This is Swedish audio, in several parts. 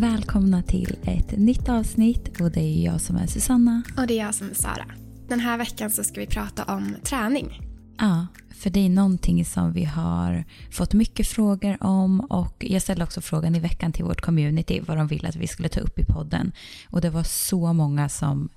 Välkomna till ett nytt avsnitt och det är jag som är Susanna. Och det är jag som är Sara. Den här veckan så ska vi prata om träning. Ja, för det är någonting som vi har fått mycket frågor om och jag ställde också frågan i veckan till vårt community vad de ville att vi skulle ta upp i podden. Och det var så många som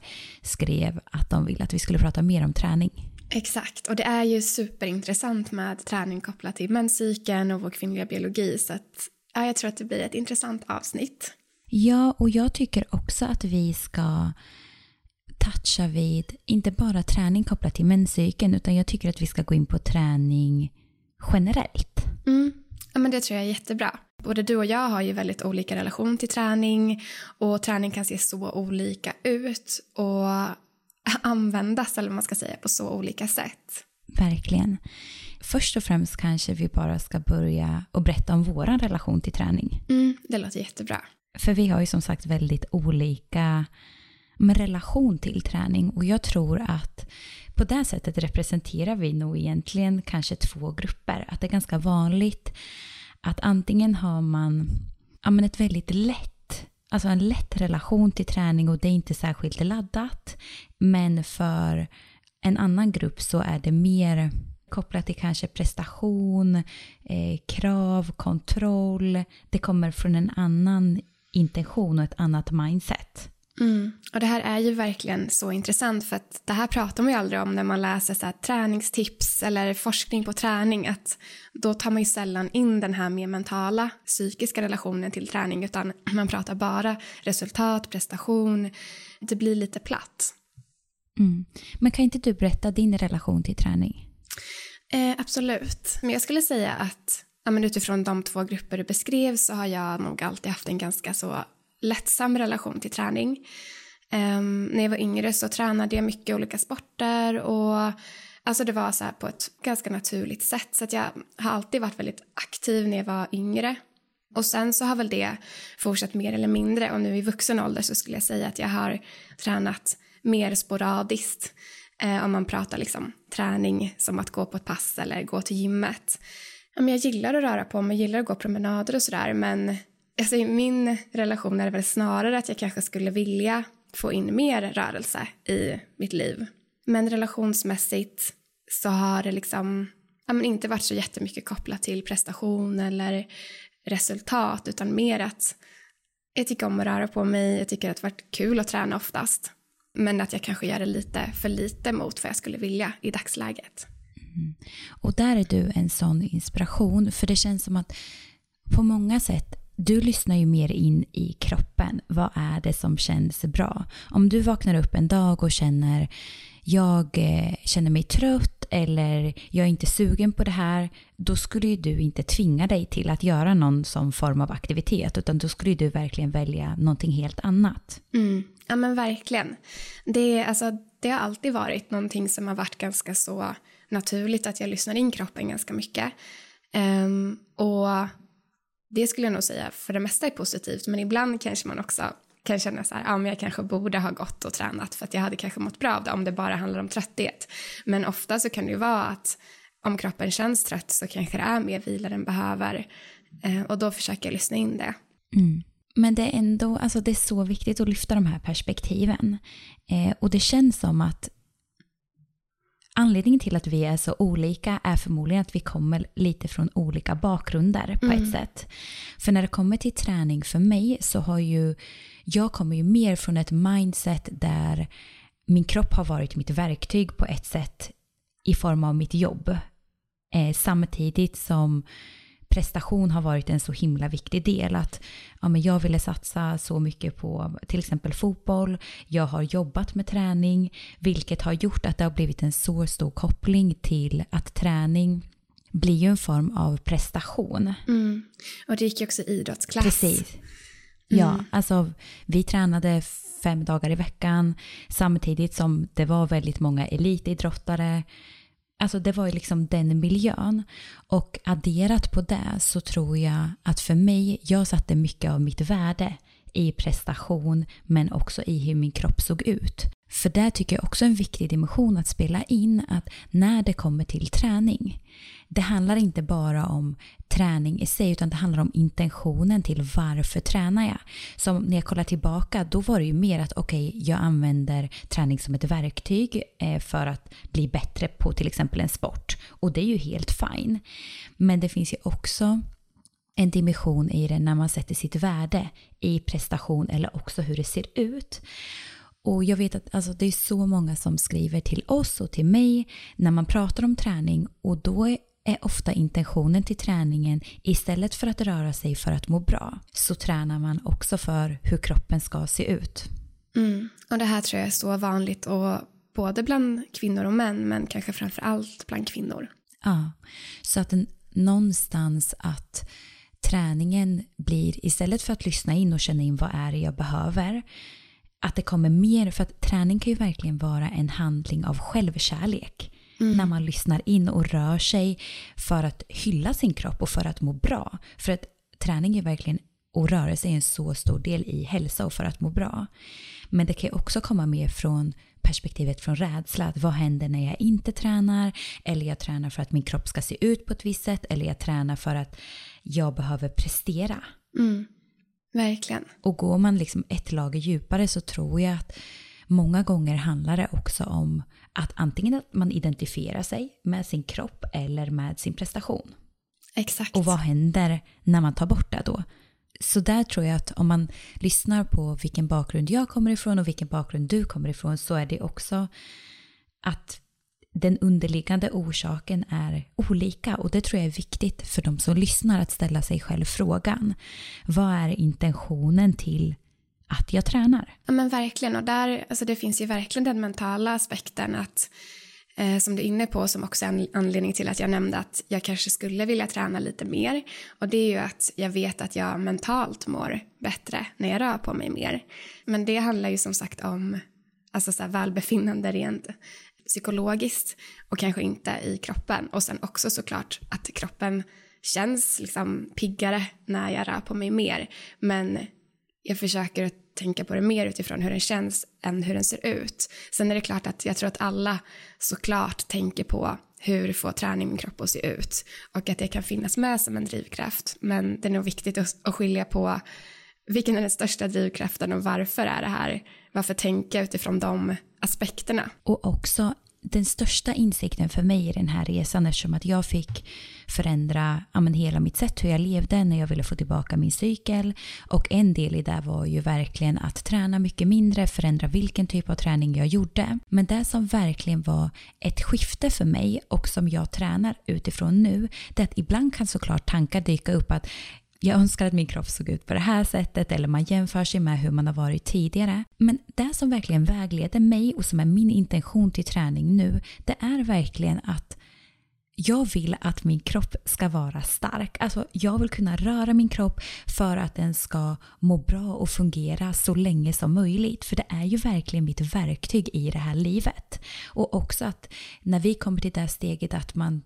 skrev att de ville att vi skulle prata mer om träning. Exakt, och det är ju superintressant med träning kopplat till menscykeln och vår kvinnliga biologi så att ja, jag tror att det blir ett intressant avsnitt. Ja, och jag tycker också att vi ska toucha vid, inte bara träning kopplat till menscykeln, utan jag tycker att vi ska gå in på träning generellt. Mm. Ja, men det tror jag är jättebra. Både du och jag har ju väldigt olika relation till träning och träning kan se så olika ut och användas, eller vad man ska säga, på så olika sätt. Verkligen. Först och främst kanske vi bara ska börja och berätta om vår relation till träning. Mm, det låter jättebra. För vi har ju som sagt väldigt olika med relation till träning och jag tror att på det sättet representerar vi nog egentligen kanske två grupper. Att det är ganska vanligt att antingen har man ja, men ett väldigt lätt, alltså en lätt relation till träning och det är inte särskilt laddat. Men för en annan grupp så är det mer kopplat till kanske prestation, eh, krav, kontroll. Det kommer från en annan intention och ett annat mindset. Mm. Och det här är ju verkligen så intressant för att det här pratar man ju aldrig om när man läser så träningstips eller forskning på träning att då tar man ju sällan in den här mer mentala psykiska relationen till träning utan man pratar bara resultat, prestation. Det blir lite platt. Mm. Men kan inte du berätta din relation till träning? Eh, absolut, men jag skulle säga att ja, men utifrån de två grupper du beskrev så har jag nog alltid haft en ganska så lättsam relation till träning. Eh, när jag var yngre så tränade jag mycket olika sporter och alltså det var så på ett ganska naturligt sätt så att jag har alltid varit väldigt aktiv när jag var yngre. Och sen så har väl det fortsatt mer eller mindre och nu i vuxen ålder så skulle jag säga att jag har tränat mer sporadiskt eh, om man pratar liksom träning som att gå på ett pass eller gå till gymmet. jag gillar att röra på mig, gillar att gå promenader och sådär men alltså i min relation är det väl snarare att jag kanske skulle vilja få in mer rörelse i mitt liv. Men relationsmässigt så har det liksom ja, men inte varit så jättemycket kopplat till prestation eller resultat utan mer att jag tycker om att röra på mig, jag tycker att det har varit kul att träna oftast. Men att jag kanske gör det lite för lite mot vad jag skulle vilja i dagsläget. Mm. Och där är du en sån inspiration, för det känns som att på många sätt du lyssnar ju mer in i kroppen. Vad är det som känns bra? Om du vaknar upp en dag och känner jag eh, känner mig trött eller jag är inte sugen på det här, då skulle ju du inte tvinga dig till att göra någon sån form av aktivitet, utan då skulle du verkligen välja någonting helt annat. Mm. Ja men verkligen. Det, alltså, det har alltid varit någonting som har varit ganska så naturligt att jag lyssnar in kroppen ganska mycket. Um, och det skulle jag nog säga för det mesta är positivt, men ibland kanske man också kan känna så här, ja men jag kanske borde ha gått och tränat för att jag hade kanske mått bra av det om det bara handlar om trötthet. Men ofta så kan det ju vara att om kroppen känns trött så kanske det är mer vila den behöver eh, och då försöker jag lyssna in det. Mm. Men det är ändå, alltså det är så viktigt att lyfta de här perspektiven. Eh, och det känns som att Anledningen till att vi är så olika är förmodligen att vi kommer lite från olika bakgrunder på mm. ett sätt. För när det kommer till träning för mig så har ju jag kommer ju mer från ett mindset där min kropp har varit mitt verktyg på ett sätt i form av mitt jobb. Eh, samtidigt som prestation har varit en så himla viktig del. Att ja, men jag ville satsa så mycket på till exempel fotboll. Jag har jobbat med träning, vilket har gjort att det har blivit en så stor koppling till att träning blir ju en form av prestation. Mm. Och det gick ju också idrottsklass. Precis. Ja, mm. alltså vi tränade fem dagar i veckan samtidigt som det var väldigt många elitidrottare. Alltså det var ju liksom den miljön. Och adderat på det så tror jag att för mig, jag satte mycket av mitt värde i prestation men också i hur min kropp såg ut. För där tycker jag också en viktig dimension att spela in att när det kommer till träning. Det handlar inte bara om träning i sig utan det handlar om intentionen till varför tränar jag. Så när jag kollar tillbaka då var det ju mer att okej okay, jag använder träning som ett verktyg eh, för att bli bättre på till exempel en sport. Och det är ju helt fine. Men det finns ju också en dimension i det när man sätter sitt värde i prestation eller också hur det ser ut. Och jag vet att alltså, det är så många som skriver till oss och till mig när man pratar om träning och då är, är ofta intentionen till träningen istället för att röra sig för att må bra så tränar man också för hur kroppen ska se ut. Mm. Och det här tror jag är så vanligt och både bland kvinnor och män men kanske framför allt bland kvinnor. Ja, så att en, någonstans att träningen blir istället för att lyssna in och känna in vad är det jag behöver att det kommer mer, för att träning kan ju verkligen vara en handling av självkärlek. Mm. När man lyssnar in och rör sig för att hylla sin kropp och för att må bra. För att träning är verkligen, och rörelse är en så stor del i hälsa och för att må bra. Men det kan ju också komma mer från perspektivet från rädsla. Att vad händer när jag inte tränar? Eller jag tränar för att min kropp ska se ut på ett visst sätt. Eller jag tränar för att jag behöver prestera. Mm. Verkligen. Och går man liksom ett lager djupare så tror jag att många gånger handlar det också om att antingen att man identifierar sig med sin kropp eller med sin prestation. Exakt. Och vad händer när man tar bort det då? Så där tror jag att om man lyssnar på vilken bakgrund jag kommer ifrån och vilken bakgrund du kommer ifrån så är det också att den underliggande orsaken är olika och det tror jag är viktigt för de som lyssnar att ställa sig själv frågan. Vad är intentionen till att jag tränar? Ja men verkligen och där, alltså det finns ju verkligen den mentala aspekten att eh, som du är inne på som också är en anledning till att jag nämnde att jag kanske skulle vilja träna lite mer och det är ju att jag vet att jag mentalt mår bättre när jag rör på mig mer. Men det handlar ju som sagt om alltså så välbefinnande rent psykologiskt och kanske inte i kroppen. Och sen också såklart att kroppen känns liksom piggare när jag rör på mig mer. Men jag försöker att tänka på det mer utifrån hur den känns än hur den ser ut. Sen är det klart att jag tror att alla såklart tänker på hur får träning min kropp att se ut och att det kan finnas med som en drivkraft. Men det är nog viktigt att skilja på vilken är den största drivkraften och varför är det här? Varför tänka utifrån de aspekterna? Och också den största insikten för mig i den här resan eftersom att jag fick förändra ja, men hela mitt sätt hur jag levde när jag ville få tillbaka min cykel. Och en del i det var ju verkligen att träna mycket mindre, förändra vilken typ av träning jag gjorde. Men det som verkligen var ett skifte för mig och som jag tränar utifrån nu, det är att ibland kan såklart tankar dyka upp att jag önskar att min kropp såg ut på det här sättet eller man jämför sig med hur man har varit tidigare. Men det som verkligen vägleder mig och som är min intention till träning nu, det är verkligen att jag vill att min kropp ska vara stark. Alltså jag vill kunna röra min kropp för att den ska må bra och fungera så länge som möjligt. För det är ju verkligen mitt verktyg i det här livet. Och också att när vi kommer till det steget att man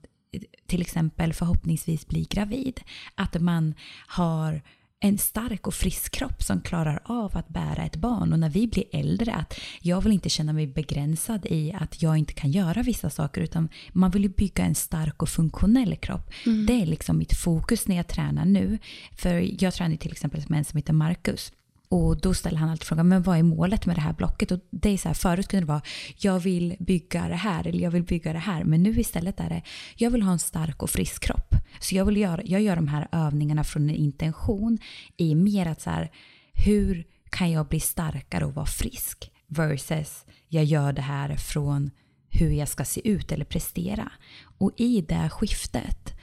till exempel förhoppningsvis bli gravid. Att man har en stark och frisk kropp som klarar av att bära ett barn och när vi blir äldre att jag vill inte känna mig begränsad i att jag inte kan göra vissa saker utan man vill ju bygga en stark och funktionell kropp. Mm. Det är liksom mitt fokus när jag tränar nu. För jag tränar till exempel med en som heter Marcus och då ställer han alltid frågan, men vad är målet med det här blocket? Och det är så här, förut kunde det vara, jag vill bygga det här eller jag vill bygga det här. Men nu istället är det, jag vill ha en stark och frisk kropp. Så jag, vill göra, jag gör de här övningarna från en intention i mer att så här, hur kan jag bli starkare och vara frisk? Versus jag gör det här från hur jag ska se ut eller prestera. Och i det skiftet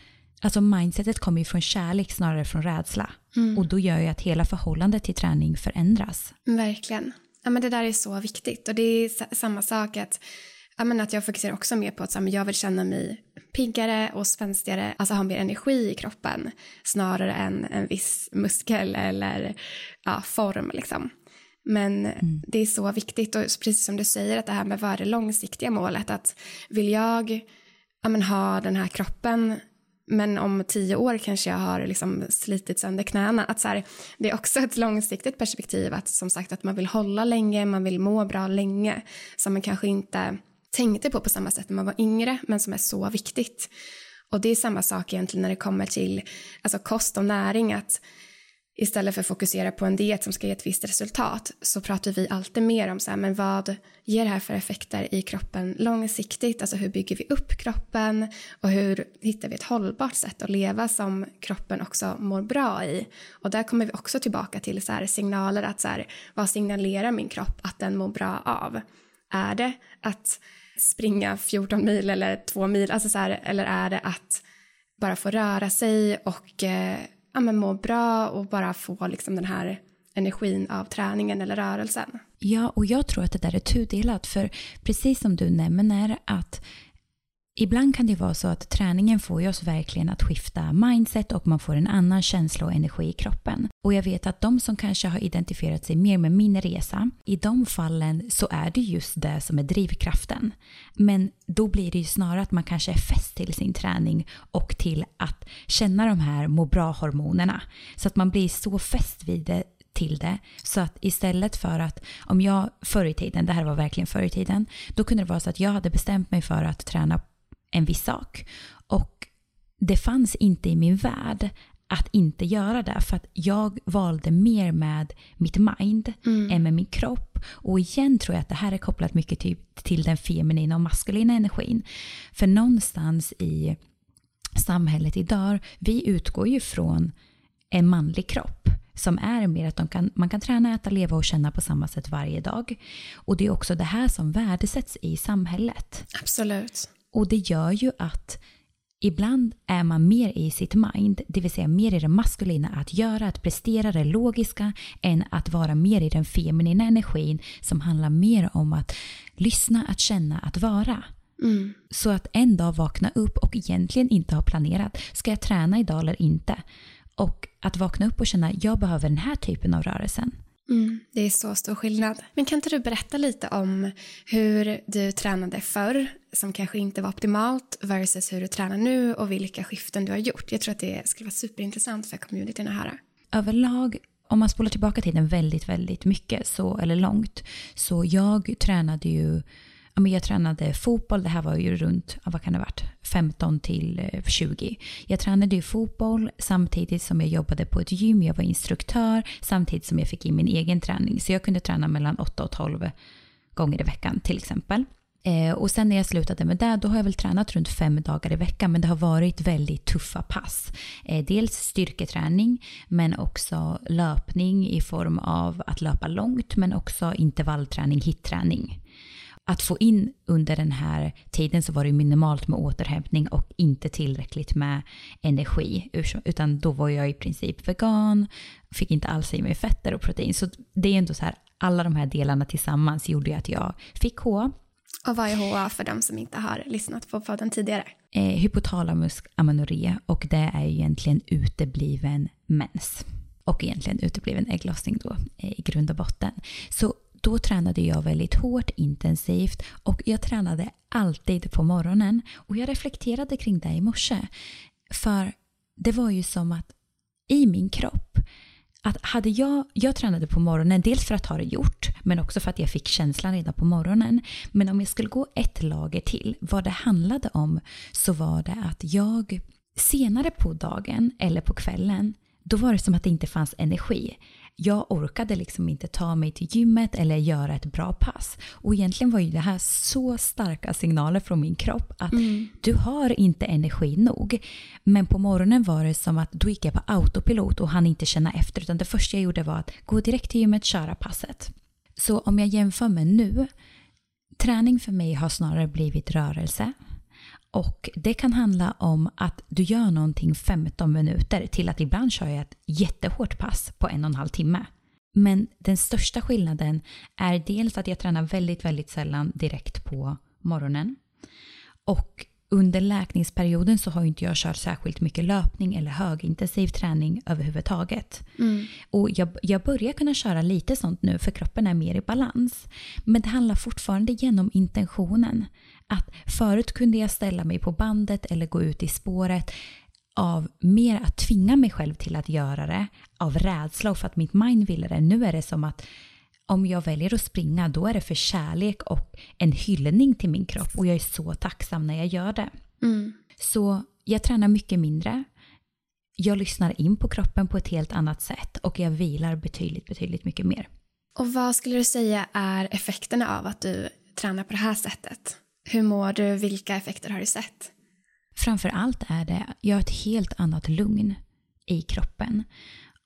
Alltså mindsetet kommer ju från kärlek snarare från rädsla. Mm. Och då gör ju att hela förhållandet till träning förändras. Verkligen. Ja, men det där är så viktigt. Och det är samma sak att, ja, men att jag fokuserar också mer på att så, jag vill känna mig piggare och spänstigare, alltså ha mer energi i kroppen snarare än en viss muskel eller ja, form. Liksom. Men mm. det är så viktigt och precis som du säger att det här med vad är det långsiktiga målet att vill jag ja, men ha den här kroppen men om tio år kanske jag har liksom slitit sönder knäna. Att så här, det är också ett långsiktigt perspektiv att som sagt att man vill hålla länge, man vill må bra länge som man kanske inte tänkte på på samma sätt när man var yngre men som är så viktigt. Och det är samma sak egentligen när det kommer till alltså kost och näring att istället för att fokusera på en diet som ska ge ett visst resultat så pratar vi alltid mer om så här, men vad ger det här för effekter i kroppen långsiktigt? Alltså hur bygger vi upp kroppen och hur hittar vi ett hållbart sätt att leva som kroppen också mår bra i? Och där kommer vi också tillbaka till så här, signaler att så här, vad signalerar min kropp att den mår bra av? Är det att springa 14 mil eller 2 mil, alltså så här, eller är det att bara få röra sig och eh, ja, men må bra och bara få liksom den här energin av träningen eller rörelsen. Ja, och jag tror att det där är tudelat. För precis som du nämner att Ibland kan det vara så att träningen får oss verkligen att skifta mindset och man får en annan känsla och energi i kroppen. Och jag vet att de som kanske har identifierat sig mer med min resa, i de fallen så är det just det som är drivkraften. Men då blir det ju snarare att man kanske är fäst till sin träning och till att känna de här må bra-hormonerna. Så att man blir så fäst vid det till det. Så att istället för att, om jag förr i tiden, det här var verkligen förr i tiden, då kunde det vara så att jag hade bestämt mig för att träna en viss sak. Och det fanns inte i min värld att inte göra det för att jag valde mer med mitt mind mm. än med min kropp. Och igen tror jag att det här är kopplat mycket till, till den feminina och maskulina energin. För någonstans i samhället idag, vi utgår ju från en manlig kropp som är mer att kan, man kan träna, äta, leva och känna på samma sätt varje dag. Och det är också det här som värdesätts i samhället. Absolut. Och det gör ju att ibland är man mer i sitt mind, det vill säga mer i det maskulina att göra, att prestera det logiska än att vara mer i den feminina energin som handlar mer om att lyssna, att känna, att vara. Mm. Så att en dag vakna upp och egentligen inte ha planerat, ska jag träna idag eller inte? Och att vakna upp och känna, jag behöver den här typen av rörelsen. Mm, det är så stor skillnad. Men kan inte du berätta lite om hur du tränade förr, som kanske inte var optimalt, versus hur du tränar nu och vilka skiften du har gjort? Jag tror att det skulle vara superintressant för communityn att höra. Överlag, om man spolar tillbaka tiden väldigt, väldigt mycket, så, eller långt, så jag tränade ju ja, men jag tränade fotboll, det här var ju runt, vad kan det ha varit, 15 till eh, 20. Jag tränade ju fotboll samtidigt som jag jobbade på ett gym, jag var instruktör, samtidigt som jag fick in min egen träning. Så jag kunde träna mellan 8 och 12 gånger i veckan till exempel. Eh, och sen när jag slutade med det, då har jag väl tränat runt fem dagar i veckan, men det har varit väldigt tuffa pass. Eh, dels styrketräning, men också löpning i form av att löpa långt, men också intervallträning, hitträning att få in under den här tiden så var det minimalt med återhämtning och inte tillräckligt med energi. Utan då var jag i princip vegan, fick inte alls i mig fetter och protein. Så det är ändå så här, alla de här delarna tillsammans gjorde att jag fick HA. Och vad är HA för de som inte har lyssnat på podden tidigare? Eh, hypotalamus amenorrhea och det är egentligen utebliven mens och egentligen utebliven ägglossning då eh, i grund och botten. Så då tränade jag väldigt hårt, intensivt och jag tränade alltid på morgonen. Och jag reflekterade kring det i morse. För det var ju som att i min kropp, att hade jag, jag tränade på morgonen, dels för att ha det gjort, men också för att jag fick känslan redan på morgonen. Men om jag skulle gå ett lager till, vad det handlade om, så var det att jag senare på dagen eller på kvällen, då var det som att det inte fanns energi jag orkade liksom inte ta mig till gymmet eller göra ett bra pass. Och egentligen var ju det här så starka signaler från min kropp att mm. du har inte energi nog. Men på morgonen var det som att då gick jag på autopilot och hann inte känna efter utan det första jag gjorde var att gå direkt till gymmet, köra passet. Så om jag jämför med nu, träning för mig har snarare blivit rörelse. Och det kan handla om att du gör någonting 15 minuter till att ibland kör jag ett jättehårt pass på en och en halv timme. Men den största skillnaden är dels att jag tränar väldigt, väldigt sällan direkt på morgonen. Och under läkningsperioden så har inte jag kört särskilt mycket löpning eller högintensiv träning överhuvudtaget. Mm. Och jag, jag börjar kunna köra lite sånt nu för kroppen är mer i balans. Men det handlar fortfarande genom intentionen. Att förut kunde jag ställa mig på bandet eller gå ut i spåret av mer att tvinga mig själv till att göra det av rädsla och för att mitt mind ville det. Nu är det som att om jag väljer att springa då är det för kärlek och en hyllning till min kropp och jag är så tacksam när jag gör det. Mm. Så jag tränar mycket mindre. Jag lyssnar in på kroppen på ett helt annat sätt och jag vilar betydligt, betydligt mycket mer. Och vad skulle du säga är effekterna av att du tränar på det här sättet? Hur mår du? Vilka effekter har du sett? Framför allt är det, jag har ett helt annat lugn i kroppen.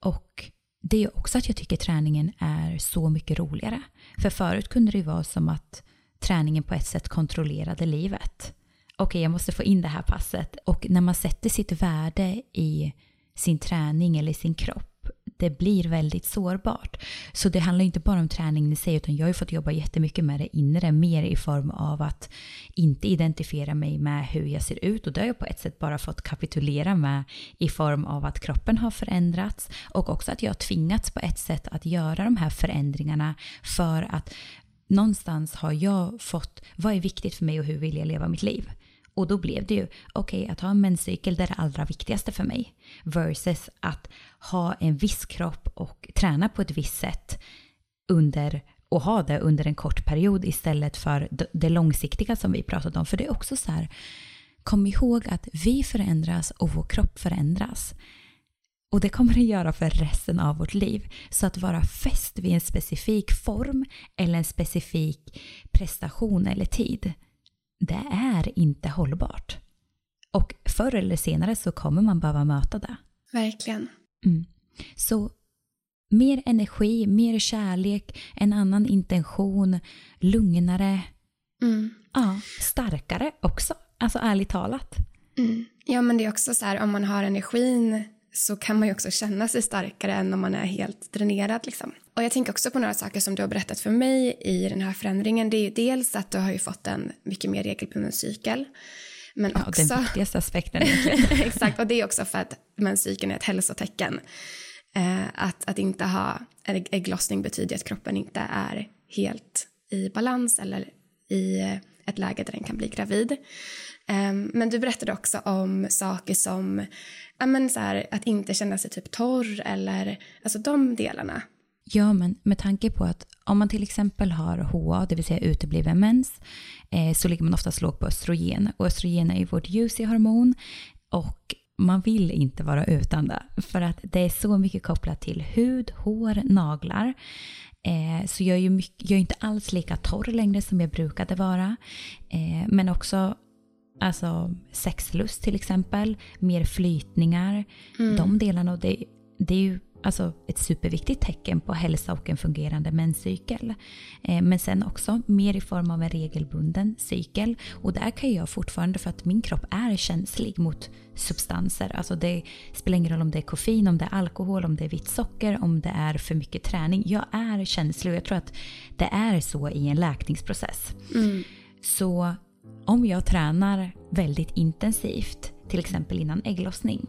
Och det är också att jag tycker träningen är så mycket roligare. För förut kunde det ju vara som att träningen på ett sätt kontrollerade livet. Okej, jag måste få in det här passet. Och när man sätter sitt värde i sin träning eller i sin kropp det blir väldigt sårbart. Så det handlar inte bara om träningen i sig utan jag har ju fått jobba jättemycket med det inre mer i form av att inte identifiera mig med hur jag ser ut och det har jag på ett sätt bara fått kapitulera med i form av att kroppen har förändrats och också att jag har tvingats på ett sätt att göra de här förändringarna för att någonstans har jag fått, vad är viktigt för mig och hur vill jag leva mitt liv? Och då blev det ju, okej okay, att ha en menscykel det är det allra viktigaste för mig. Versus att ha en viss kropp och träna på ett visst sätt under och ha det under en kort period istället för det långsiktiga som vi pratade om. För det är också så här, kom ihåg att vi förändras och vår kropp förändras. Och det kommer det göra för resten av vårt liv. Så att vara fäst vid en specifik form eller en specifik prestation eller tid, det är inte hållbart. Och förr eller senare så kommer man behöva möta det. Verkligen. Mm. Så mer energi, mer kärlek, en annan intention, lugnare, mm. ja, starkare också. Alltså ärligt talat. Mm. Ja men det är också så här om man har energin så kan man ju också känna sig starkare än om man är helt dränerad. Liksom. Och jag tänker också på några saker som du har berättat för mig i den här förändringen. Det är ju dels att du har ju fått en mycket mer regelbunden cykel. Men ja, också... den viktigaste aspekten Exakt, och det är också för att menscykeln är ett hälsotecken. Eh, att, att inte ha ägglossning betyder att kroppen inte är helt i balans eller i ett läge där den kan bli gravid. Eh, men du berättade också om saker som ja, men så här, att inte känna sig typ torr eller alltså de delarna. Ja, men med tanke på att om man till exempel har HA, det vill säga utebliven mens, eh, så ligger man oftast lågt på östrogen. Och östrogen är ju vårt juicy-hormon och man vill inte vara utan det. För att det är så mycket kopplat till hud, hår, naglar. Eh, så jag är ju mycket, jag är inte alls lika torr längre som jag brukade vara. Eh, men också alltså sexlust till exempel, mer flytningar, mm. de delarna. Och det, det är ju alltså ett superviktigt tecken på hälsa och en fungerande menscykel. Eh, men sen också mer i form av en regelbunden cykel. Och där kan jag fortfarande, för att min kropp är känslig mot substanser. Alltså det spelar ingen roll om det är koffein, om det är alkohol, om det är vitt socker, om det är för mycket träning. Jag är känslig och jag tror att det är så i en läkningsprocess. Mm. Så om jag tränar väldigt intensivt, till exempel innan ägglossning,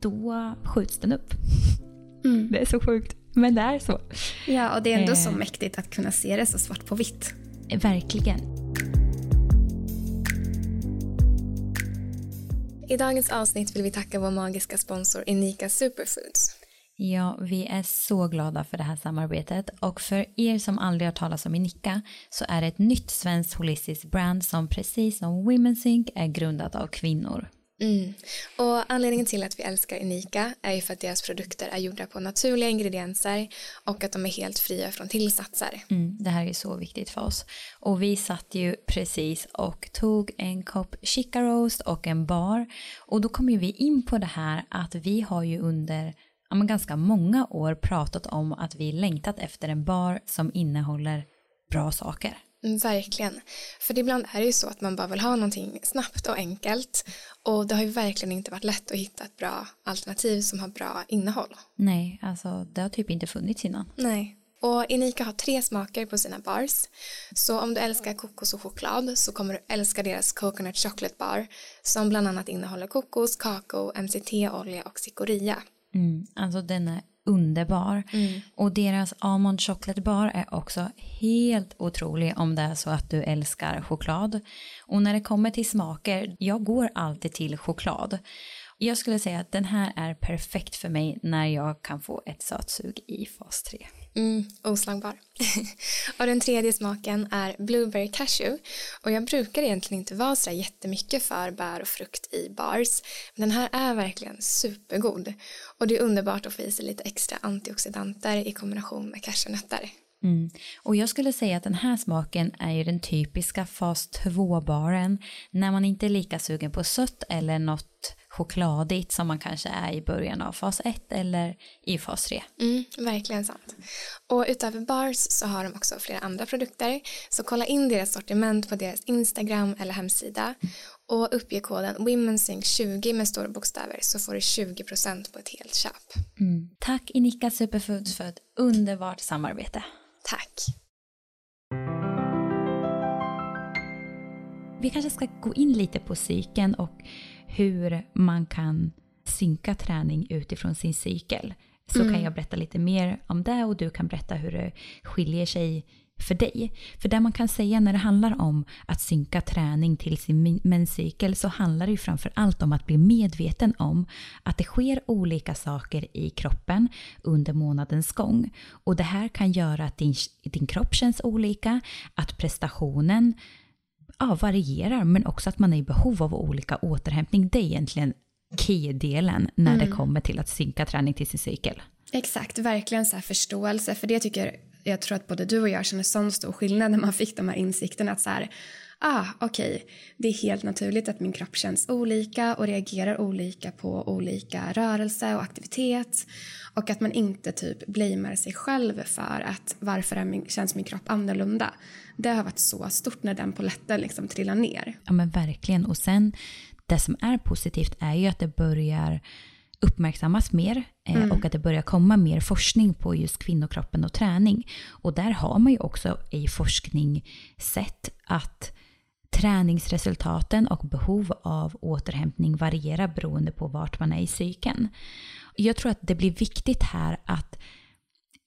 då skjuts den upp. Mm. Det är så sjukt, men det är så. Ja, och det är ändå eh. så mäktigt att kunna se det så svart på vitt. Verkligen. I dagens avsnitt vill vi tacka vår magiska sponsor Unika Superfoods. Ja, vi är så glada för det här samarbetet och för er som aldrig har talat om Inika så är det ett nytt svenskt holistiskt brand som precis som Women's Inc är grundat av kvinnor. Mm. Och anledningen till att vi älskar Unika är ju för att deras produkter är gjorda på naturliga ingredienser och att de är helt fria från tillsatser. Mm, det här är så viktigt för oss. Och vi satt ju precis och tog en kopp chica roast och en bar och då kom ju vi in på det här att vi har ju under ja, ganska många år pratat om att vi längtat efter en bar som innehåller bra saker. Verkligen. För ibland är det ju så att man bara vill ha någonting snabbt och enkelt. Och det har ju verkligen inte varit lätt att hitta ett bra alternativ som har bra innehåll. Nej, alltså det har typ inte funnits innan. Nej. Och Inika har tre smaker på sina bars. Så om du älskar kokos och choklad så kommer du älska deras Coconut Chocolate Bar som bland annat innehåller kokos, kakao, MCT-olja och cikoria. Mm, alltså den är underbar. Mm. Och deras Almond Chocolate Bar är också helt otrolig om det är så att du älskar choklad. Och när det kommer till smaker, jag går alltid till choklad. Jag skulle säga att den här är perfekt för mig när jag kan få ett satsug i fas 3. Mm, oslagbar. och den tredje smaken är Blueberry Cashew. Och jag brukar egentligen inte vara så jättemycket för bär och frukt i bars. Men den här är verkligen supergod. Och det är underbart att få i sig lite extra antioxidanter i kombination med cashewnötter. Mm. Och jag skulle säga att den här smaken är ju den typiska fas 2-baren när man inte är lika sugen på sött eller något chokladigt som man kanske är i början av fas 1 eller i fas 3. Mm, verkligen sant. Och utöver bars så har de också flera andra produkter så kolla in deras sortiment på deras Instagram eller hemsida och uppge koden WomenSync20 med stora bokstäver så får du 20% på ett helt köp. Mm. Tack Inika Superfoods för ett underbart samarbete. Tack. Vi kanske ska gå in lite på cykeln och hur man kan synka träning utifrån sin cykel. Så mm. kan jag berätta lite mer om det och du kan berätta hur det skiljer sig för dig. För det man kan säga när det handlar om att synka träning till sin menscykel så handlar det ju framför allt om att bli medveten om att det sker olika saker i kroppen under månadens gång. Och det här kan göra att din, din kropp känns olika, att prestationen ja, varierar men också att man är i behov av olika återhämtning. Det är egentligen key-delen när mm. det kommer till att synka träning till sin cykel. Exakt, verkligen så förståelse. För det tycker jag tror att både du och jag känner sån stor skillnad när man fick de här insikterna att så här, ah, okej, okay, det är helt naturligt att min kropp känns olika och reagerar olika på olika rörelse och aktivitet och att man inte typ blamear sig själv för att varför är min, känns min kropp annorlunda. Det har varit så stort när den poletten liksom trillar ner. Ja men verkligen och sen det som är positivt är ju att det börjar uppmärksammas mer eh, mm. och att det börjar komma mer forskning på just kvinnokroppen och träning. Och där har man ju också i forskning sett att träningsresultaten och behov av återhämtning varierar beroende på vart man är i cykeln. Jag tror att det blir viktigt här att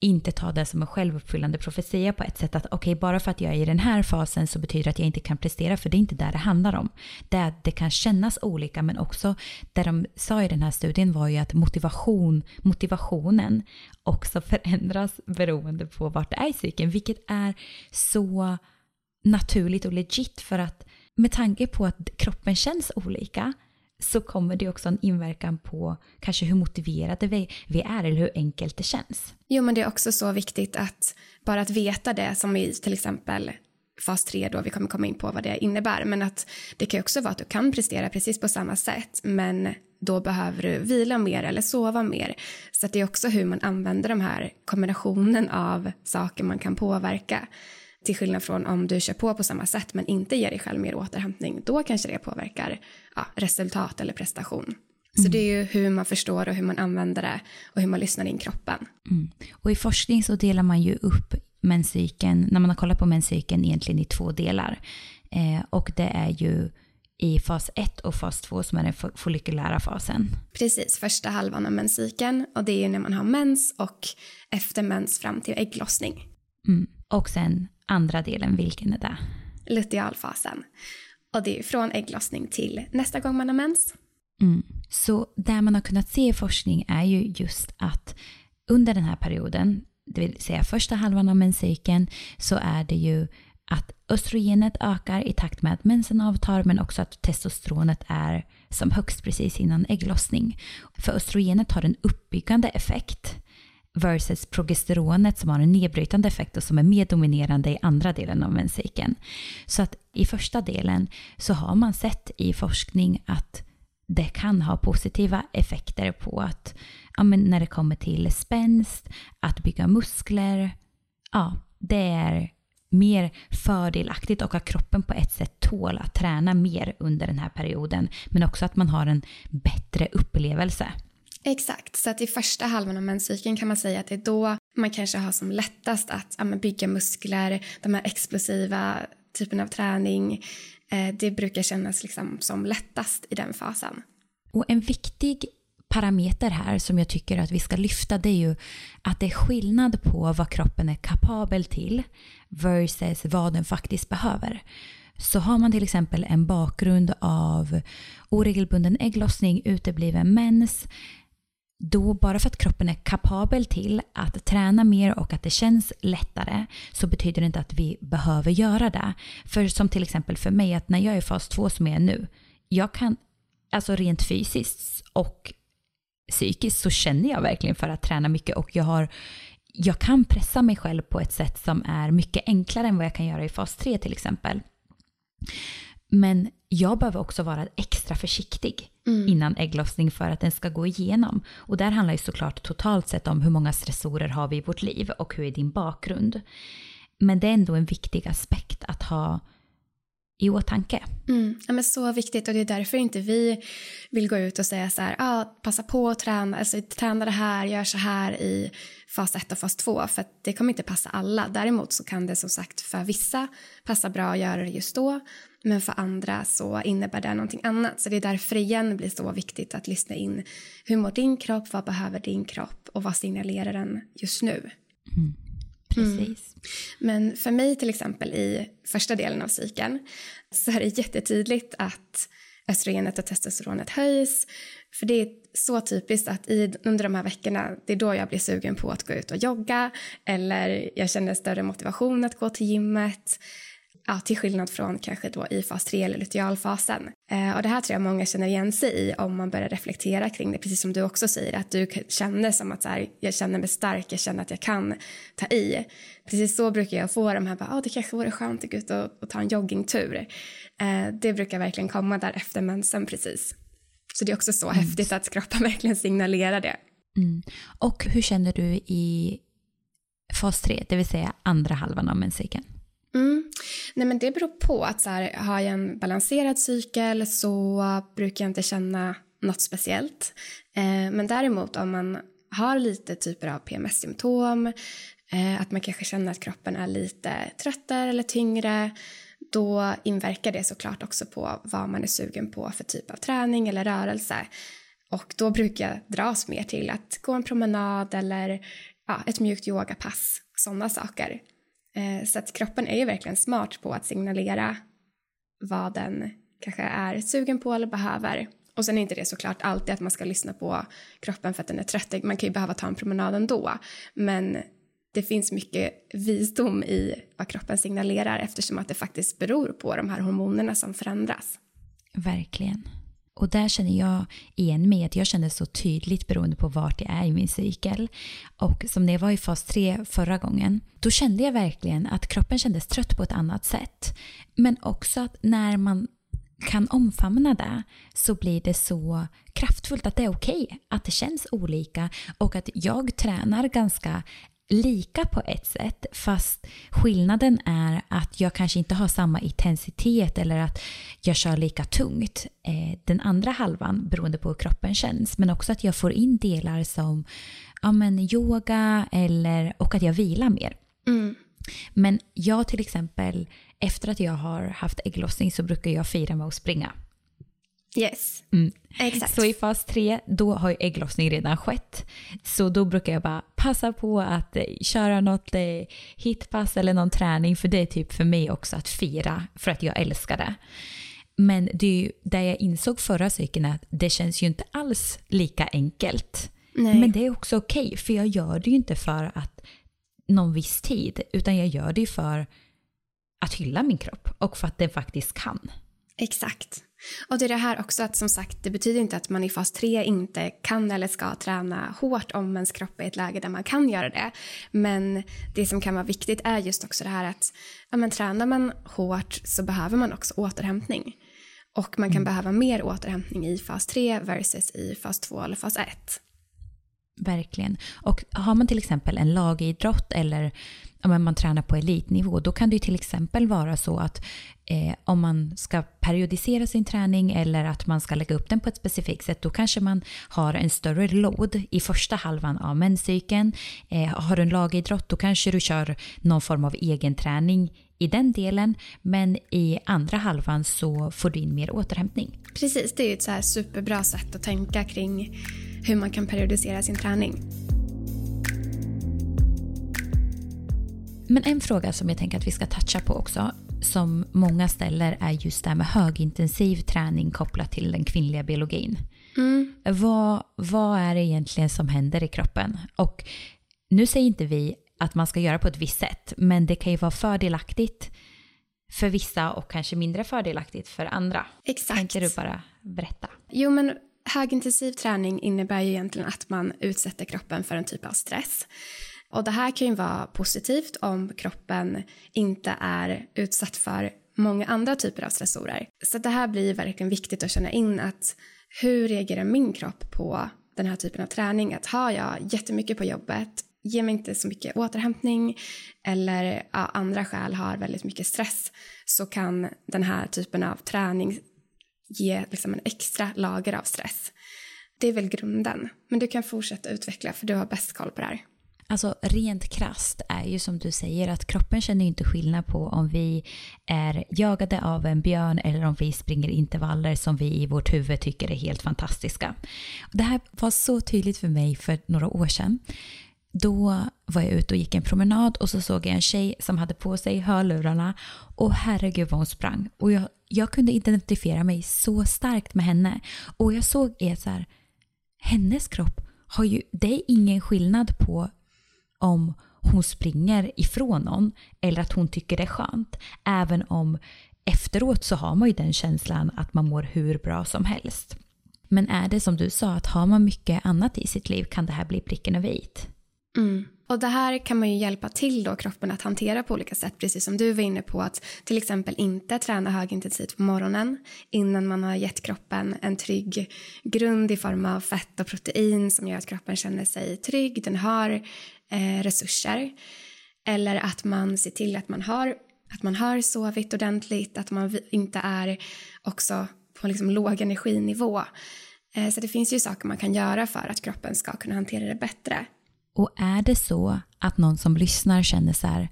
inte ta det som en självuppfyllande profetia på ett sätt att okej, okay, bara för att jag är i den här fasen så betyder det att jag inte kan prestera, för det är inte där det handlar om. Det är att det kan kännas olika, men också det de sa i den här studien var ju att motivation, motivationen också förändras beroende på vart det är i cykeln, vilket är så naturligt och legit för att med tanke på att kroppen känns olika så kommer det också en inverkan på kanske hur motiverade vi, vi är eller hur enkelt det känns. Jo, men det är också så viktigt att bara att veta det som i till exempel fas 3 då, vi kommer komma in på vad det innebär, men att det kan också vara att du kan prestera precis på samma sätt, men då behöver du vila mer eller sova mer. Så det är också hur man använder de här kombinationen av saker man kan påverka. Till skillnad från om du kör på på samma sätt men inte ger dig själv mer återhämtning, då kanske det påverkar ja, resultat eller prestation. Så mm. det är ju hur man förstår och hur man använder det och hur man lyssnar in kroppen. Mm. Och i forskning så delar man ju upp menscykeln, när man har kollat på menscykeln egentligen i två delar. Eh, och det är ju i fas 1 och fas 2 som är den follikulära fasen. Precis, första halvan av menscykeln och det är ju när man har mens och efter mens fram till ägglossning. Mm. Och sen andra delen, vilken är det? Lutealfasen. Och det är från ägglossning till nästa gång man har mens. Mm. Så det man har kunnat se i forskning är ju just att under den här perioden, det vill säga första halvan av menscykeln, så är det ju att östrogenet ökar i takt med att mensen avtar men också att testosteronet är som högst precis innan ägglossning. För östrogenet har en uppbyggande effekt versus progesteronet som har en nedbrytande effekt och som är mer dominerande i andra delen av menscykeln. Så att i första delen så har man sett i forskning att det kan ha positiva effekter på att ja, men när det kommer till spänst, att bygga muskler, ja, det är mer fördelaktigt och att kroppen på ett sätt tål att träna mer under den här perioden. Men också att man har en bättre upplevelse. Exakt, så att i första halvan av menscykeln kan man säga att det är då man kanske har som lättast att ja, bygga muskler, de här explosiva typen av träning. Eh, det brukar kännas liksom som lättast i den fasen. Och en viktig parameter här som jag tycker att vi ska lyfta det är ju att det är skillnad på vad kroppen är kapabel till versus vad den faktiskt behöver. Så har man till exempel en bakgrund av oregelbunden ägglossning, utebliven mens, då bara för att kroppen är kapabel till att träna mer och att det känns lättare så betyder det inte att vi behöver göra det. För som till exempel för mig att när jag är i fas 2 som jag är nu, jag kan alltså rent fysiskt och psykiskt så känner jag verkligen för att träna mycket och jag har jag kan pressa mig själv på ett sätt som är mycket enklare än vad jag kan göra i fas 3 till exempel. Men jag behöver också vara extra försiktig mm. innan ägglossning för att den ska gå igenom. Och där handlar ju såklart totalt sett om hur många stressorer har vi i vårt liv och hur är din bakgrund. Men det är ändå en viktig aspekt att ha i åtanke. Mm. Ja, men så viktigt och det är därför inte vi vill gå ut och säga så här, ah, passa på att träna, alltså, träna det här, gör så här i fas 1 och fas 2 för det kommer inte passa alla. Däremot så kan det som sagt för vissa passa bra att göra det just då men för andra så innebär det någonting annat. Så det är därför igen blir så viktigt att lyssna in. Hur mår din kropp? Vad behöver din kropp? Och vad signalerar den just nu? Mm. Precis. Mm. Men för mig till exempel i första delen av cykeln så är det jättetydligt att östrogenet och testosteronet höjs. För det är så typiskt att i, under de här veckorna, det är då jag blir sugen på att gå ut och jogga eller jag känner större motivation att gå till gymmet ja, till skillnad från kanske då i fas 3 eller lutealfasen. Eh, och det här tror jag många känner igen sig i om man börjar reflektera kring det, precis som du också säger, att du känner som att så här, jag känner mig stark, jag känner att jag kan ta i. Precis så brukar jag få de här, bara, oh, det kanske vore skönt att gå ut och, och ta en joggingtur. Eh, det brukar verkligen komma där efter mensen precis. Så det är också så mm. häftigt att kroppen verkligen signalerar det. Mm. Och hur känner du i fas 3, det vill säga andra halvan av menscykeln? Mm. Nej, men det beror på. att så här, Har jag en balanserad cykel så brukar jag inte känna något speciellt. Eh, men däremot om man har lite typer av PMS-symptom, eh, att man kanske känner att kroppen är lite tröttare eller tyngre, då inverkar det såklart också på vad man är sugen på för typ av träning eller rörelse. Och då brukar jag dras mer till att gå en promenad eller ja, ett mjukt yogapass, sådana saker. Eh, så att kroppen är ju verkligen smart på att signalera vad den kanske är sugen på eller behöver. Och sen är inte det såklart alltid att man ska lyssna på kroppen för att den är trött. Man kan ju behöva ta en promenad ändå. Men det finns mycket visdom i vad kroppen signalerar eftersom att det faktiskt beror på de här hormonerna som förändras. Verkligen. Och där känner jag igen mig att jag känner så tydligt beroende på vart jag är i min cykel. Och som när jag var i fas 3 förra gången, då kände jag verkligen att kroppen kändes trött på ett annat sätt. Men också att när man kan omfamna det så blir det så kraftfullt att det är okej, okay, att det känns olika och att jag tränar ganska lika på ett sätt fast skillnaden är att jag kanske inte har samma intensitet eller att jag kör lika tungt eh, den andra halvan beroende på hur kroppen känns men också att jag får in delar som ja, men yoga eller, och att jag vilar mer. Mm. Men jag till exempel efter att jag har haft ägglossning så brukar jag fira med att springa. Yes, mm. exakt. Så i fas 3 då har ju ägglossning redan skett. Så då brukar jag bara passa på att eh, köra något eh, hitpass eller någon träning för det är typ för mig också att fira för att jag älskar det. Men det är ju där jag insåg förra cykeln att det känns ju inte alls lika enkelt. Nej. Men det är också okej okay, för jag gör det ju inte för att någon viss tid utan jag gör det för att hylla min kropp och för att den faktiskt kan. Exakt. Och det är det här också att som sagt, det betyder inte att man i fas 3 inte kan eller ska träna hårt om ens kropp är i ett läge där man kan göra det. Men det som kan vara viktigt är just också det här att ja, men tränar man hårt så behöver man också återhämtning. Och man kan mm. behöva mer återhämtning i fas 3 versus i fas 2 eller fas 1. Verkligen. Och har man till exempel en lagidrott eller men man tränar på elitnivå, då kan det till exempel vara så att eh, om man ska periodisera sin träning eller att man ska lägga upp den på ett specifikt sätt, då kanske man har en större load i första halvan av menscykeln. Eh, har du en lagidrott, då kanske du kör någon form av egen träning i den delen, men i andra halvan så får du in mer återhämtning. Precis, det är ett så här superbra sätt att tänka kring hur man kan periodisera sin träning. Men en fråga som jag tänker att vi ska toucha på också, som många ställer är just det här med högintensiv träning kopplat till den kvinnliga biologin. Mm. Vad, vad är det egentligen som händer i kroppen? Och nu säger inte vi att man ska göra på ett visst sätt, men det kan ju vara fördelaktigt för vissa och kanske mindre fördelaktigt för andra. Exakt. Tänkte du bara berätta? Jo, men högintensiv träning innebär ju egentligen att man utsätter kroppen för en typ av stress. Och det här kan ju vara positivt om kroppen inte är utsatt för många andra typer av stressorer. Så det här blir verkligen viktigt att känna in att hur reagerar min kropp på den här typen av träning? Att har jag jättemycket på jobbet, ger mig inte så mycket återhämtning eller ja, andra skäl har väldigt mycket stress så kan den här typen av träning ge liksom en extra lager av stress. Det är väl grunden, men du kan fortsätta utveckla för du har bäst koll på det här. Alltså rent krast är ju som du säger att kroppen känner inte skillnad på om vi är jagade av en björn eller om vi springer intervaller som vi i vårt huvud tycker är helt fantastiska. Det här var så tydligt för mig för några år sedan. Då var jag ute och gick en promenad och så såg jag en tjej som hade på sig hörlurarna och herregud vad hon sprang. Och jag, jag kunde identifiera mig så starkt med henne. Och jag såg är så här, hennes kropp har ju, det är ingen skillnad på om hon springer ifrån någon eller att hon tycker det är skönt. Även om efteråt så har man ju den känslan att man mår hur bra som helst. Men är det som du sa, att har man mycket annat i sitt liv kan det här bli pricken över i. Mm. Och det här kan man ju hjälpa till då kroppen att hantera på olika sätt, precis som du var inne på att till exempel inte träna högintensivt på morgonen innan man har gett kroppen en trygg grund i form av fett och protein som gör att kroppen känner sig trygg, den har eh, resurser. Eller att man ser till att man har, att man har sovit ordentligt, att man inte är också på liksom låg energinivå. Eh, så det finns ju saker man kan göra för att kroppen ska kunna hantera det bättre. Och är det så att någon som lyssnar känner så här,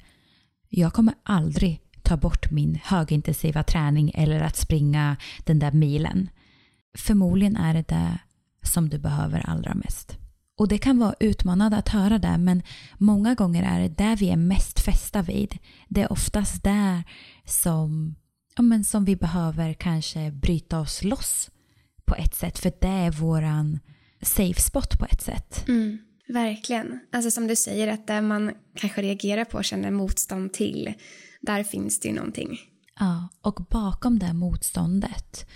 jag kommer aldrig ta bort min högintensiva träning eller att springa den där milen. Förmodligen är det det som du behöver allra mest. Och det kan vara utmanande att höra det men många gånger är det där vi är mest fästa vid. Det är oftast där som, ja, men som vi behöver kanske bryta oss loss på ett sätt för det är våran safe spot på ett sätt. Mm. Verkligen. Alltså som du säger, att där man kanske reagerar på och känner motstånd till, där finns det ju någonting. Ja, och bakom det motståndet,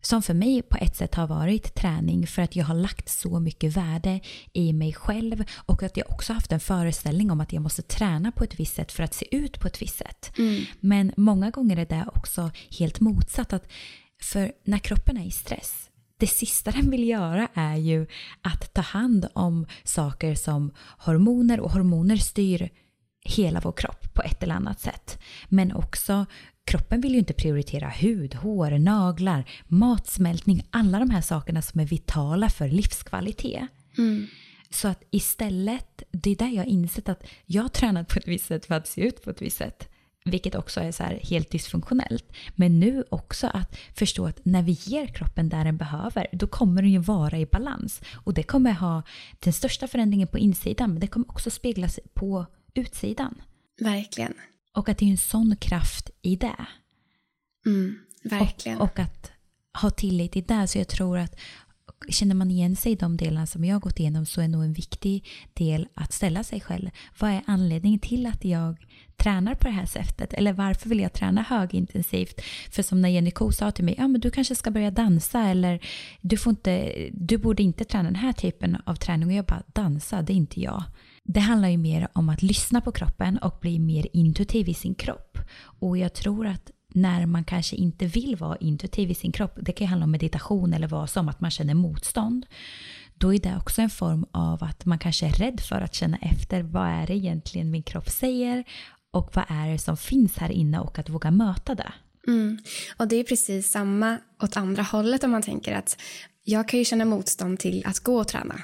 som för mig på ett sätt har varit träning för att jag har lagt så mycket värde i mig själv och att jag också haft en föreställning om att jag måste träna på ett visst sätt för att se ut på ett visst sätt. Mm. Men många gånger är det också helt motsatt. Att för när kroppen är i stress det sista den vill göra är ju att ta hand om saker som hormoner och hormoner styr hela vår kropp på ett eller annat sätt. Men också kroppen vill ju inte prioritera hud, hår, naglar, matsmältning, alla de här sakerna som är vitala för livskvalitet. Mm. Så att istället, det är där jag har insett att jag har tränat på ett visst sätt för att se ut på ett visst sätt. Vilket också är så helt dysfunktionellt. Men nu också att förstå att när vi ger kroppen där den behöver, då kommer den ju vara i balans. Och det kommer ha den största förändringen på insidan, men det kommer också speglas på utsidan. Verkligen. Och att det är en sån kraft i det. Mm, verkligen. Och, och, att ha tillit i det. Så jag tror att känner man igen sig i de delarna som jag har gått igenom så är nog en viktig del att ställa sig själv. Vad är anledningen till att jag tränar på det här sättet? Eller varför vill jag träna högintensivt? För som när Jenny Ko sa till mig, ja men du kanske ska börja dansa eller du, får inte, du borde inte träna den här typen av träning. Och jag bara, dansa, det är inte jag. Det handlar ju mer om att lyssna på kroppen och bli mer intuitiv i sin kropp. Och jag tror att när man kanske inte vill vara intuitiv i sin kropp, det kan ju handla om meditation eller vad som, att man känner motstånd, då är det också en form av att man kanske är rädd för att känna efter vad är det egentligen min kropp säger och vad är det som finns här inne och att våga möta det. Mm. Och det är precis samma åt andra hållet om man tänker att jag kan ju känna motstånd till att gå och träna.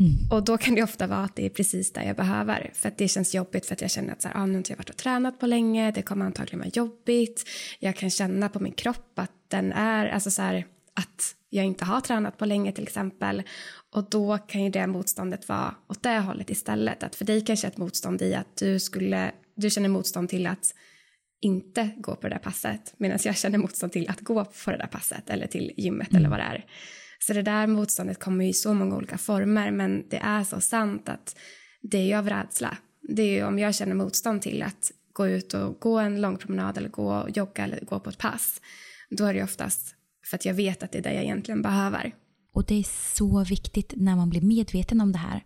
Mm. Och då kan det ofta vara att det är precis det jag behöver. För att det känns jobbigt för att jag känner att så här, ah, nu har inte jag varit och tränat på länge, det kommer antagligen vara jobbigt. Jag kan känna på min kropp att den är, alltså så här, att jag inte har tränat på länge till exempel. Och då kan ju det motståndet vara åt det hållet istället. Att för dig kanske ett motstånd i att du skulle, du känner motstånd till att inte gå på det där passet medan jag känner motstånd till att gå på det där passet eller till gymmet mm. eller vad det är. Så det där motståndet kommer i så många olika former men det är så sant att det är ju av rädsla. Det är ju om jag känner motstånd till att gå ut och gå en lång promenad eller gå och jogga eller gå på ett pass då är det oftast för att jag vet att det är det jag egentligen behöver. Och det är så viktigt när man blir medveten om det här.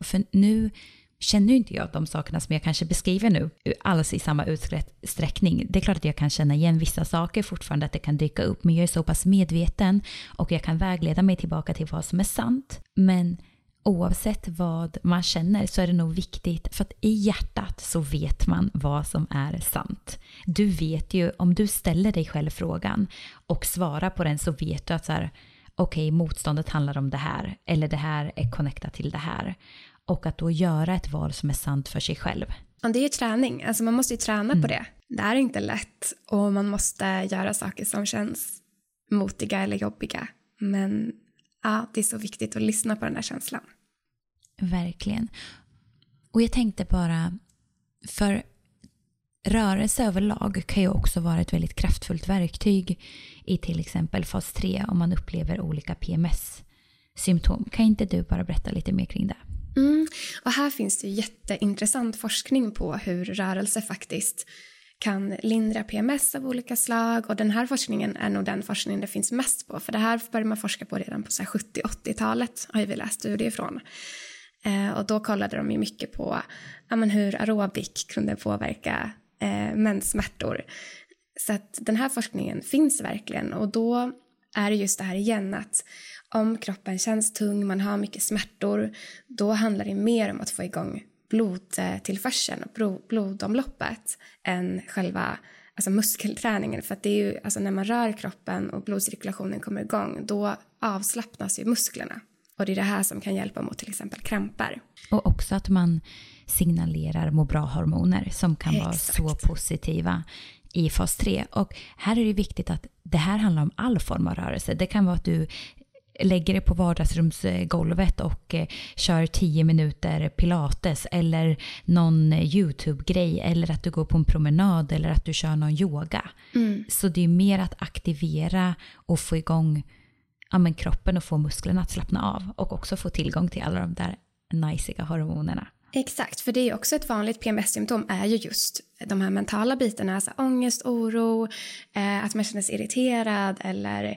För nu känner inte jag de sakerna som jag kanske beskriver nu alls i samma utsträckning. Det är klart att jag kan känna igen vissa saker fortfarande, att det kan dyka upp, men jag är så pass medveten och jag kan vägleda mig tillbaka till vad som är sant. Men oavsett vad man känner så är det nog viktigt, för att i hjärtat så vet man vad som är sant. Du vet ju, om du ställer dig själv frågan och svarar på den så vet du att så här, okej, okay, motståndet handlar om det här, eller det här är connectat till det här. Och att då göra ett val som är sant för sig själv. Ja, det är ju träning, alltså man måste ju träna mm. på det. Det är inte lätt och man måste göra saker som känns motiga eller jobbiga. Men ja, det är så viktigt att lyssna på den här känslan. Verkligen. Och jag tänkte bara, för rörelse överlag kan ju också vara ett väldigt kraftfullt verktyg i till exempel fas 3 om man upplever olika PMS-symptom. Kan inte du bara berätta lite mer kring det? Mm. Och här finns det jätteintressant forskning på hur rörelse faktiskt kan lindra PMS av olika slag och den här forskningen är nog den forskningen det finns mest på för det här började man forska på redan på 70-80-talet har vi läst studier från. Eh, och då kollade de ju mycket på ja, men hur aerobik kunde påverka eh, menssmärtor. Så att den här forskningen finns verkligen och då är det just det här igen att om kroppen känns tung, man har mycket smärtor, då handlar det mer om att få igång blodtillförseln och blodomloppet än själva alltså muskelträningen. För att det är ju, alltså när man rör kroppen och blodcirkulationen kommer igång, då avslappnas ju musklerna. Och det är det här som kan hjälpa mot till exempel krämpar. Och också att man signalerar må bra-hormoner som kan Exakt. vara så positiva i fas 3. Och här är det viktigt att det här handlar om all form av rörelse. Det kan vara att du lägger dig på vardagsrumsgolvet och eh, kör 10 minuter pilates eller någon YouTube-grej eller att du går på en promenad eller att du kör någon yoga. Mm. Så det är mer att aktivera och få igång ja, men kroppen och få musklerna att slappna av och också få tillgång till alla de där najsiga hormonerna. Exakt, för det är också ett vanligt PMS-symptom är ju just de här mentala bitarna, alltså ångest, oro, eh, att man känner sig irriterad eller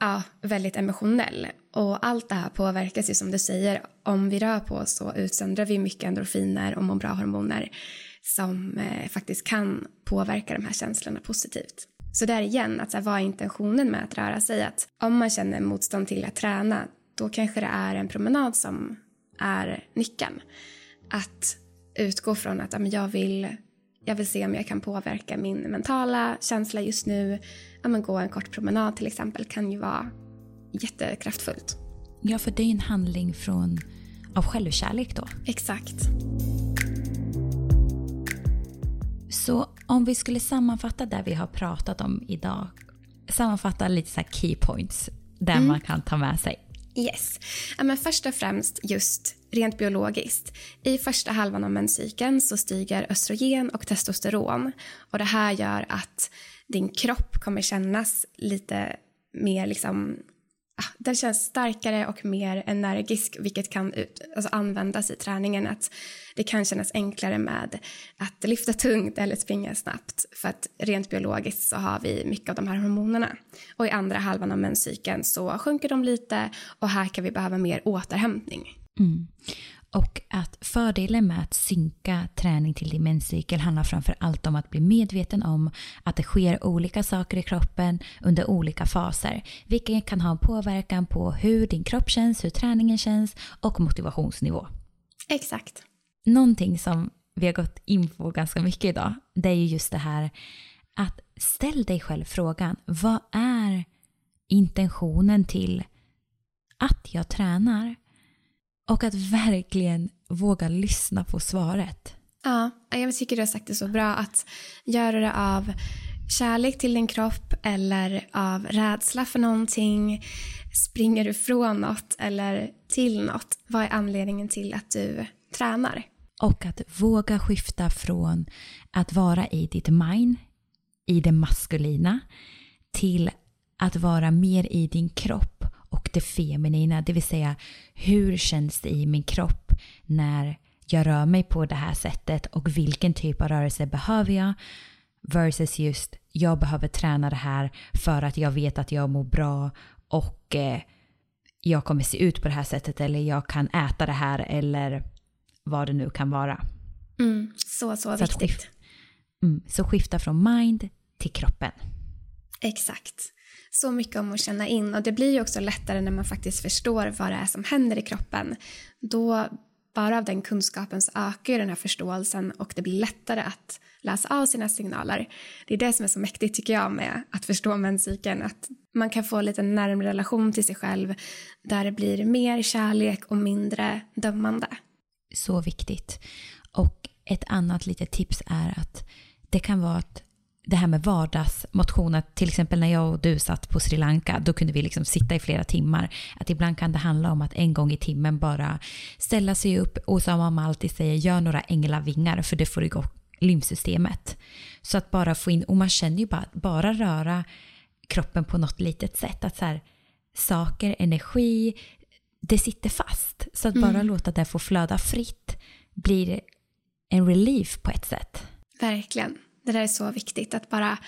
ja, väldigt emotionell. Och allt det här påverkas ju som du säger, om vi rör på oss så utsöndrar vi mycket endorfiner och mår bra hormoner som eh, faktiskt kan påverka de här känslorna positivt. Så där igen, att så här, vad är intentionen med att röra sig? Att om man känner motstånd till att träna, då kanske det är en promenad som är nyckeln. Att utgå från att ja, jag, vill, jag vill se om jag kan påverka min mentala känsla just nu. Men gå en kort promenad till exempel kan ju vara jättekraftfullt. Ja, för det är en handling från, av självkärlek då. Exakt. Så om vi skulle sammanfatta det vi har pratat om idag. Sammanfatta lite så key points där mm. man kan ta med sig. Yes. Ja, men först och främst just rent biologiskt. I första halvan av menscykeln så stiger östrogen och testosteron. Och det här gör att din kropp kommer kännas lite mer liksom ah, den känns starkare och mer energisk vilket kan ut, alltså användas i träningen. Att det kan kännas enklare med att lyfta tungt eller springa snabbt för att rent biologiskt så har vi mycket av de här hormonerna. Och i andra halvan av menscykeln så sjunker de lite och här kan vi behöva mer återhämtning. Mm. Och att fördelen med att synka träning till din menscykel handlar framför allt om att bli medveten om att det sker olika saker i kroppen under olika faser. Vilket kan ha en påverkan på hur din kropp känns, hur träningen känns och motivationsnivå. Exakt. Någonting som vi har gått in på ganska mycket idag, det är ju just det här att ställ dig själv frågan, vad är intentionen till att jag tränar? Och att verkligen våga lyssna på svaret. Ja, jag tycker du har sagt det så bra. Att göra det av kärlek till din kropp eller av rädsla för någonting. Springer du från något eller till något? Vad är anledningen till att du tränar? Och att våga skifta från att vara i ditt mind, i det maskulina till att vara mer i din kropp och det feminina, det vill säga hur känns det i min kropp när jag rör mig på det här sättet och vilken typ av rörelse behöver jag versus just jag behöver träna det här för att jag vet att jag mår bra och eh, jag kommer se ut på det här sättet eller jag kan äta det här eller vad det nu kan vara. Mm, så, så, så viktigt. Skif mm, så skifta från mind till kroppen. Exakt. Så mycket om att känna in och det blir ju också lättare när man faktiskt förstår vad det är som händer i kroppen. Då, bara av den kunskapen så ökar ju den här förståelsen och det blir lättare att läsa av sina signaler. Det är det som är så mäktigt tycker jag med att förstå menscykeln, att man kan få lite närmare relation till sig själv där det blir mer kärlek och mindre dömande. Så viktigt. Och ett annat litet tips är att det kan vara att det här med vardagsmotion, till exempel när jag och du satt på Sri Lanka, då kunde vi liksom sitta i flera timmar. Att ibland kan det handla om att en gång i timmen bara ställa sig upp och som mamma alltid säger, gör några änglavingar för det får igång lymfsystemet. Så att bara få in, och man känner ju bara, bara röra kroppen på något litet sätt. Att så här, saker, energi, det sitter fast. Så att bara mm. låta det få flöda fritt blir en relief på ett sätt. Verkligen. Det där är så viktigt. Att bara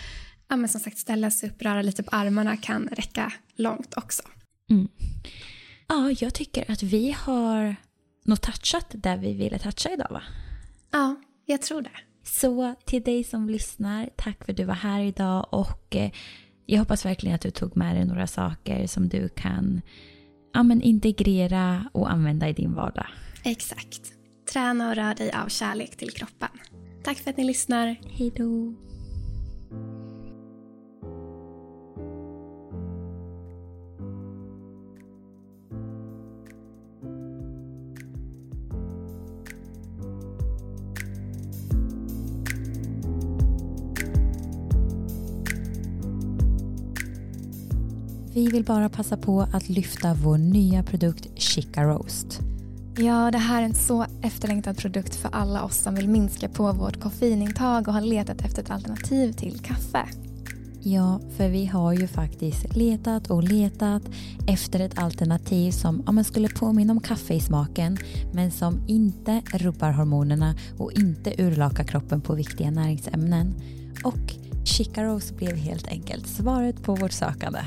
ja, men som sagt, ställa sig upp, röra lite på armarna kan räcka långt också. Mm. Ja, jag tycker att vi har nog touchat där vi ville toucha idag va? Ja, jag tror det. Så till dig som lyssnar, tack för att du var här idag och eh, jag hoppas verkligen att du tog med dig några saker som du kan ja, men integrera och använda i din vardag. Exakt. Träna och rör dig av kärlek till kroppen. Tack för att ni lyssnar. Hej då. Vi vill bara passa på att lyfta vår nya produkt Chica Roast. Ja, det här är en så efterlängtad produkt för alla oss som vill minska på vårt koffeinintag och har letat efter ett alternativ till kaffe. Ja, för vi har ju faktiskt letat och letat efter ett alternativ som ja, skulle påminna om kaffe i smaken men som inte rubbar hormonerna och inte urlakar kroppen på viktiga näringsämnen. Och chicaros blev helt enkelt svaret på vårt sökande.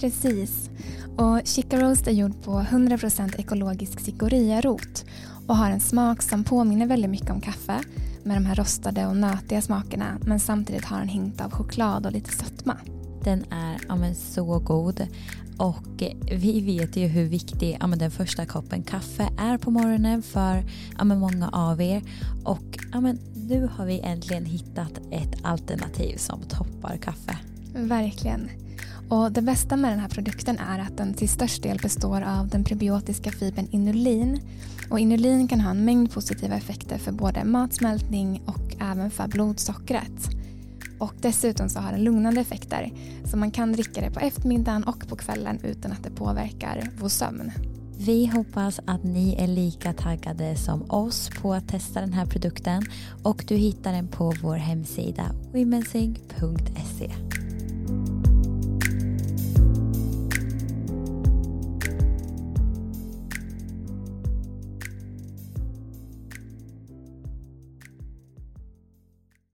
Precis. Och Chica Roast är gjord på 100% ekologisk cikoria-rot och har en smak som påminner väldigt mycket om kaffe med de här rostade och nötiga smakerna men samtidigt har en hint av choklad och lite sötma. Den är ja, men, så god och vi vet ju hur viktig ja, men, den första koppen kaffe är på morgonen för ja, men, många av er och ja, men, nu har vi äntligen hittat ett alternativ som toppar kaffe. Verkligen. Och det bästa med den här produkten är att den till störst del består av den prebiotiska fibern inulin. Och inulin kan ha en mängd positiva effekter för både matsmältning och även för blodsockret. Och dessutom så har den lugnande effekter så man kan dricka det på eftermiddagen och på kvällen utan att det påverkar vår sömn. Vi hoppas att ni är lika taggade som oss på att testa den här produkten och du hittar den på vår hemsida womensync.se.